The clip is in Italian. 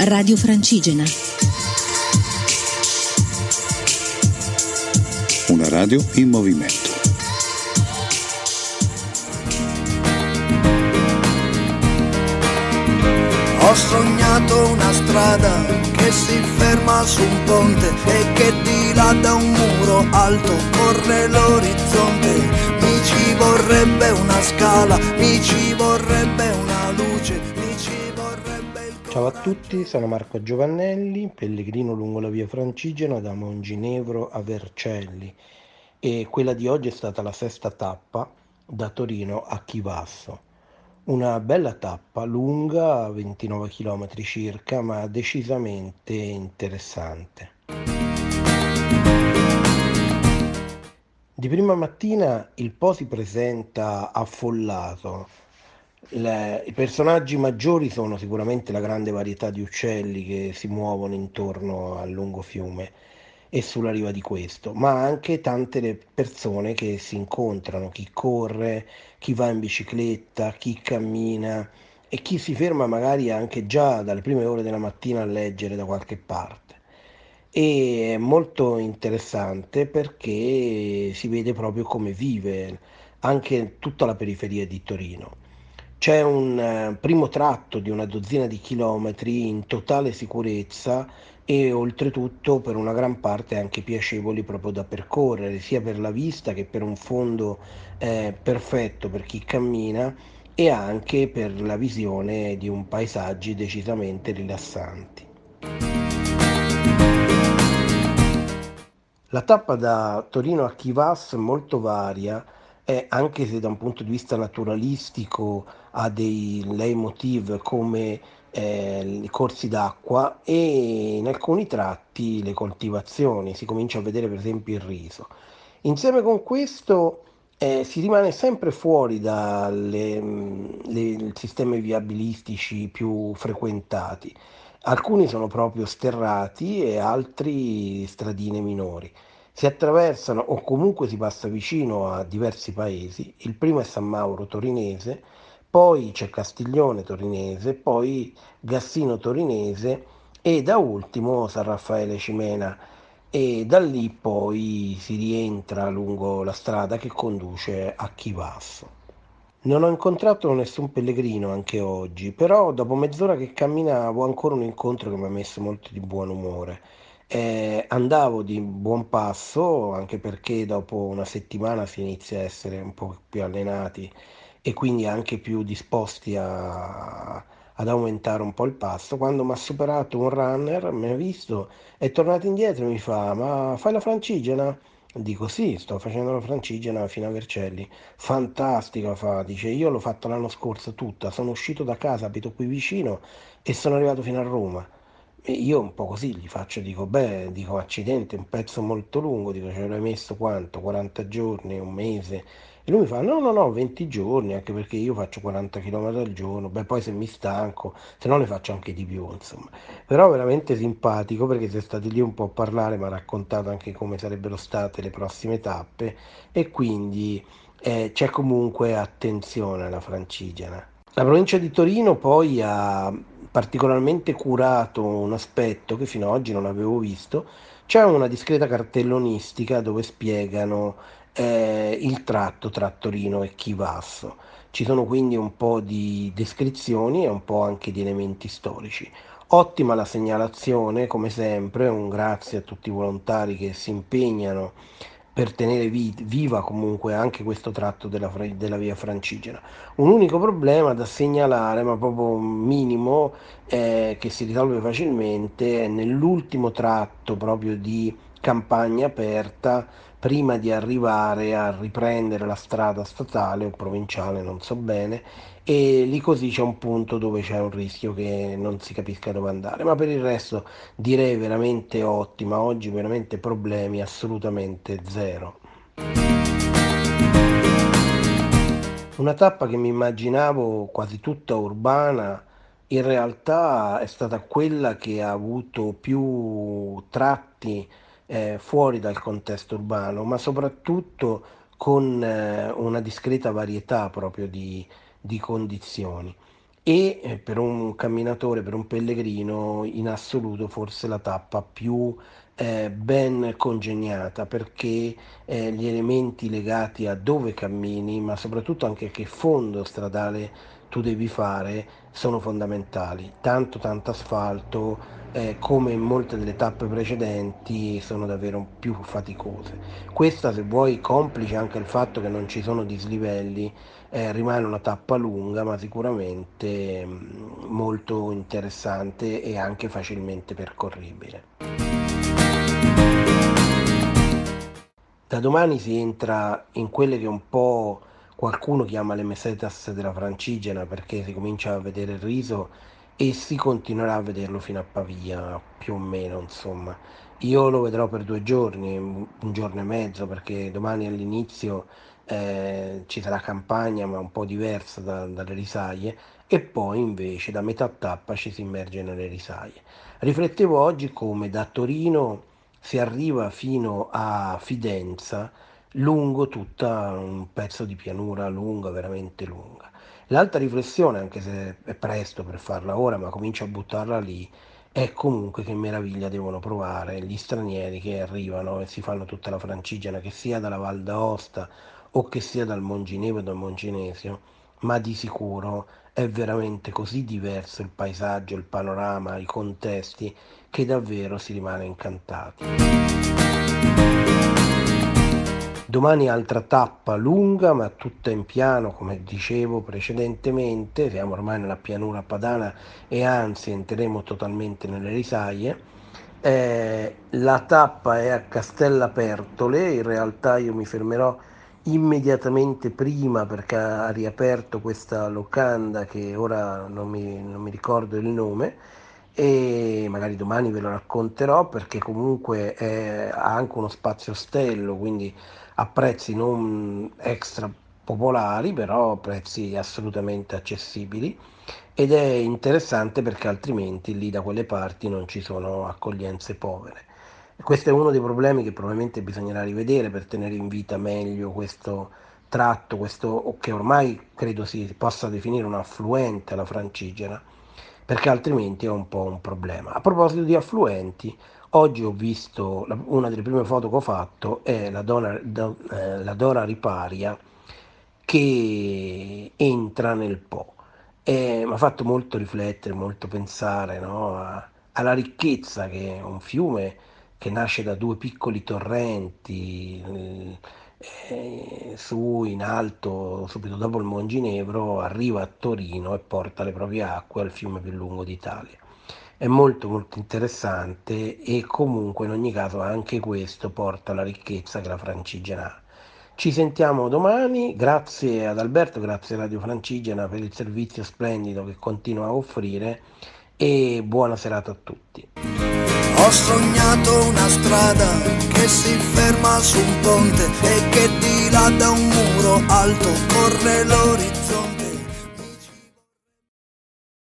Radio Francigena. Una radio in movimento. Ho sognato una strada che si ferma su un ponte e che di là da un muro alto corre l'orizzonte. Mi ci vorrebbe una scala, mi ci vorrebbe una luce, Ciao a tutti, sono Marco Giovannelli, pellegrino lungo la via Francigena da Monginevro a Vercelli e quella di oggi è stata la sesta tappa da Torino a Chivasso. Una bella tappa lunga, 29 km circa, ma decisamente interessante. Di prima mattina il Po si presenta affollato. Le- I personaggi maggiori sono sicuramente la grande varietà di uccelli che si muovono intorno al lungo fiume e sulla riva di questo, ma anche tante le persone che si incontrano, chi corre, chi va in bicicletta, chi cammina e chi si ferma magari anche già dalle prime ore della mattina a leggere da qualche parte. E è molto interessante perché si vede proprio come vive anche tutta la periferia di Torino. C'è un eh, primo tratto di una dozzina di chilometri in totale sicurezza e oltretutto per una gran parte anche piacevoli proprio da percorrere, sia per la vista che per un fondo eh, perfetto per chi cammina e anche per la visione di un paesaggi decisamente rilassanti. La tappa da Torino a Chivas molto varia, e anche se da un punto di vista naturalistico ha dei leitmotiv come eh, i corsi d'acqua e in alcuni tratti le coltivazioni, si comincia a vedere per esempio il riso. Insieme con questo eh, si rimane sempre fuori dai sistemi viabilistici più frequentati. Alcuni sono proprio sterrati e altri stradine minori. Si attraversano o comunque si passa vicino a diversi paesi. Il primo è San Mauro torinese, poi c'è Castiglione torinese, poi Gassino torinese e da ultimo San Raffaele Cimena e da lì poi si rientra lungo la strada che conduce a Chivasso. Non ho incontrato nessun pellegrino anche oggi, però dopo mezz'ora che camminavo ancora un incontro che mi ha messo molto di buon umore. Eh, andavo di buon passo anche perché dopo una settimana si inizia a essere un po' più allenati e quindi anche più disposti a- ad aumentare un po' il passo. Quando mi ha superato un runner, mi ha visto, è tornato indietro e mi fa: Ma fai la francigena? Dico sì, sto facendo la francigena fino a Vercelli. Fantastica, fa, dice, io l'ho fatta l'anno scorso tutta, sono uscito da casa, abito qui vicino e sono arrivato fino a Roma. E io un po' così gli faccio, dico, beh, dico, accidente, un pezzo molto lungo, dico, ce l'hai messo quanto? 40 giorni, un mese? E lui mi fa, no, no, no, 20 giorni, anche perché io faccio 40 km al giorno, beh, poi se mi stanco, se no ne faccio anche di più, insomma. Però veramente simpatico perché sei stati lì un po' a parlare, mi ha raccontato anche come sarebbero state le prossime tappe e quindi eh, c'è comunque attenzione alla Francigena. La provincia di Torino poi ha particolarmente curato un aspetto che fino ad oggi non avevo visto, c'è una discreta cartellonistica dove spiegano eh, il tratto tra Torino e Chivasso. Ci sono quindi un po' di descrizioni e un po' anche di elementi storici. Ottima la segnalazione, come sempre, un grazie a tutti i volontari che si impegnano per tenere vi- viva comunque anche questo tratto della, Fra- della via Francigena. Un unico problema da segnalare, ma proprio minimo, eh, che si risolve facilmente, è nell'ultimo tratto proprio di campagna aperta, prima di arrivare a riprendere la strada statale o provinciale, non so bene, e lì così c'è un punto dove c'è un rischio che non si capisca dove andare, ma per il resto direi veramente ottima, oggi veramente problemi assolutamente zero. Una tappa che mi immaginavo quasi tutta urbana, in realtà è stata quella che ha avuto più tratti eh, fuori dal contesto urbano, ma soprattutto con eh, una discreta varietà proprio di, di condizioni. e eh, per un camminatore, per un pellegrino, in assoluto forse la tappa più eh, ben congegnata perché eh, gli elementi legati a dove cammini, ma soprattutto anche che fondo stradale tu devi fare, sono fondamentali. Tanto, tanto asfalto, eh, come in molte delle tappe precedenti, sono davvero più faticose. Questa, se vuoi, complice anche il fatto che non ci sono dislivelli eh, rimane una tappa lunga ma sicuramente mh, mm, molto interessante e anche facilmente percorribile. Da domani si entra in quelle che un po' qualcuno chiama le mesetas della Francigena perché si comincia a vedere il riso e si continuerà a vederlo fino a Pavia, più o meno, insomma. Io lo vedrò per due giorni, un giorno e mezzo, perché domani all'inizio eh, ci sarà campagna ma un po' diversa da, dalle risaie e poi invece da metà tappa ci si immerge nelle risaie. Riflettevo oggi come da Torino si arriva fino a Fidenza lungo tutta un pezzo di pianura lunga, veramente lunga. L'altra riflessione, anche se è presto per farla ora, ma comincio a buttarla lì, è comunque che meraviglia devono provare gli stranieri che arrivano e si fanno tutta la francigena, che sia dalla Val d'Aosta o che sia dal Monginevo o dal Monginesio, ma di sicuro è veramente così diverso il paesaggio, il panorama, i contesti, che davvero si rimane incantati. Domani altra tappa lunga ma tutta in piano come dicevo precedentemente, siamo ormai nella pianura padana e anzi entreremo totalmente nelle risaie. Eh, la tappa è a Castellapertole, in realtà io mi fermerò immediatamente prima perché ha riaperto questa locanda che ora non mi, non mi ricordo il nome. E magari domani ve lo racconterò perché comunque è, ha anche uno spazio ostello, quindi a prezzi non extra popolari, però prezzi assolutamente accessibili ed è interessante perché altrimenti lì da quelle parti non ci sono accoglienze povere. Questo è uno dei problemi che probabilmente bisognerà rivedere per tenere in vita meglio questo tratto, questo che ormai credo si possa definire un affluente alla Francigena, perché altrimenti è un po' un problema. A proposito di affluenti, oggi ho visto una delle prime foto che ho fatto è la, Dona, eh, la Dora Riparia che entra nel Po. Mi ha fatto molto riflettere, molto pensare no? alla ricchezza che è un fiume che nasce da due piccoli torrenti eh, su in alto, subito dopo il Monginevro, arriva a Torino e porta le proprie acque al fiume più lungo d'Italia. È molto molto interessante e comunque in ogni caso anche questo porta la ricchezza che la Francigena ha. Ci sentiamo domani, grazie ad Alberto, grazie a Radio Francigena per il servizio splendido che continua a offrire e buona serata a tutti. Ho sognato una strada che si ferma su un ponte e che di là da un muro alto corre l'orizzonte.